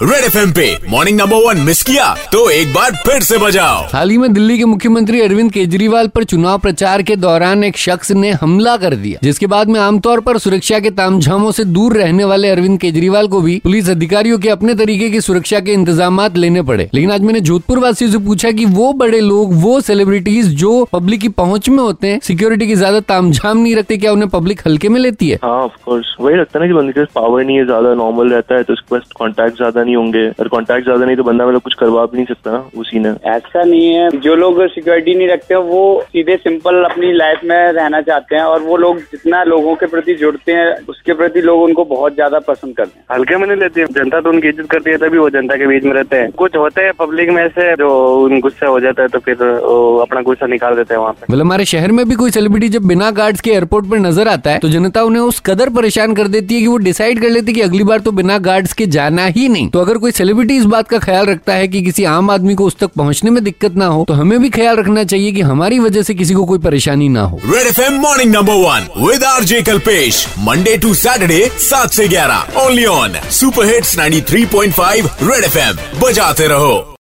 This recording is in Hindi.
रेड एफ़ पे मॉर्निंग नंबर वन मिस किया तो एक बार फिर से बजाओ। हाल ही में दिल्ली के मुख्यमंत्री अरविंद केजरीवाल पर चुनाव प्रचार के दौरान एक शख्स ने हमला कर दिया जिसके बाद में आमतौर पर सुरक्षा के तामझामों से दूर रहने वाले अरविंद केजरीवाल को भी पुलिस अधिकारियों के अपने तरीके की सुरक्षा के इंतज़ाम लेने पड़े। लेकिन आज मैंने जोधपुर वासियों से पूछा की वो बड़े लोग वो सेलिब्रिटीज जो पब्लिक की पहुँच में होते हैं सिक्योरिटी की ज़्यादा तामझाम नहीं रखते क्या उन्हें पब्लिक हल्के में लेती है? हाँ ऑफकोर्स वही लगता है ना कि पावर नहीं है ज़्यादा नॉर्मल रहता है तो कॉन्टैक्ट ज़्यादा नहीं होंगे। और कॉन्टैक्ट ज़्यादा नहीं तो बंदा मतलब कुछ करवा भी नहीं सकता ना उसी ने। ऐसा नहीं है। जो लोग सिक्योरिटी नहीं रखते हैं वो सीधे सिंपल अपनी लाइफ में रहना चाहते हैं और वो लोग जितना लोगों के प्रति जुड़ते हैं उसके प्रति लोग उनको बहुत ज़्यादा पसंद करते हैं। हल्के में नहीं लेते जनता तो उनकी इज़्ज़त करती है तभी वो जनता के बीच में रहते हैं। कुछ होते हैं पब्लिक में से जो उन गुस्सा हो जाता है तो फिर अपना गुस्सा निकाल देते हैं वहाँ पे। मतलब हमारे शहर में भी कोई सेलिब्रिटी जब बिना गार्ड्स के एयरपोर्ट पर नज़र आता है तो जनता उन्हें उस कदर परेशान कर देती है कि वो डिसाइड कर लेती है कि अगली बार तो बिना गार्ड्स के जाना ही नहीं। तो अगर कोई सेलिब्रिटी इस बात का ख्याल रखता है कि किसी आम आदमी को उस तक पहुँचने में दिक्कत ना हो तो हमें भी ख्याल रखना चाहिए कि हमारी वजह से किसी को कोई परेशानी ना हो। Red F M morning number one with R J Kalpesh Monday to Saturday सात से ग्यारह only on superhits ninety three point five Red F M बजाते रहो।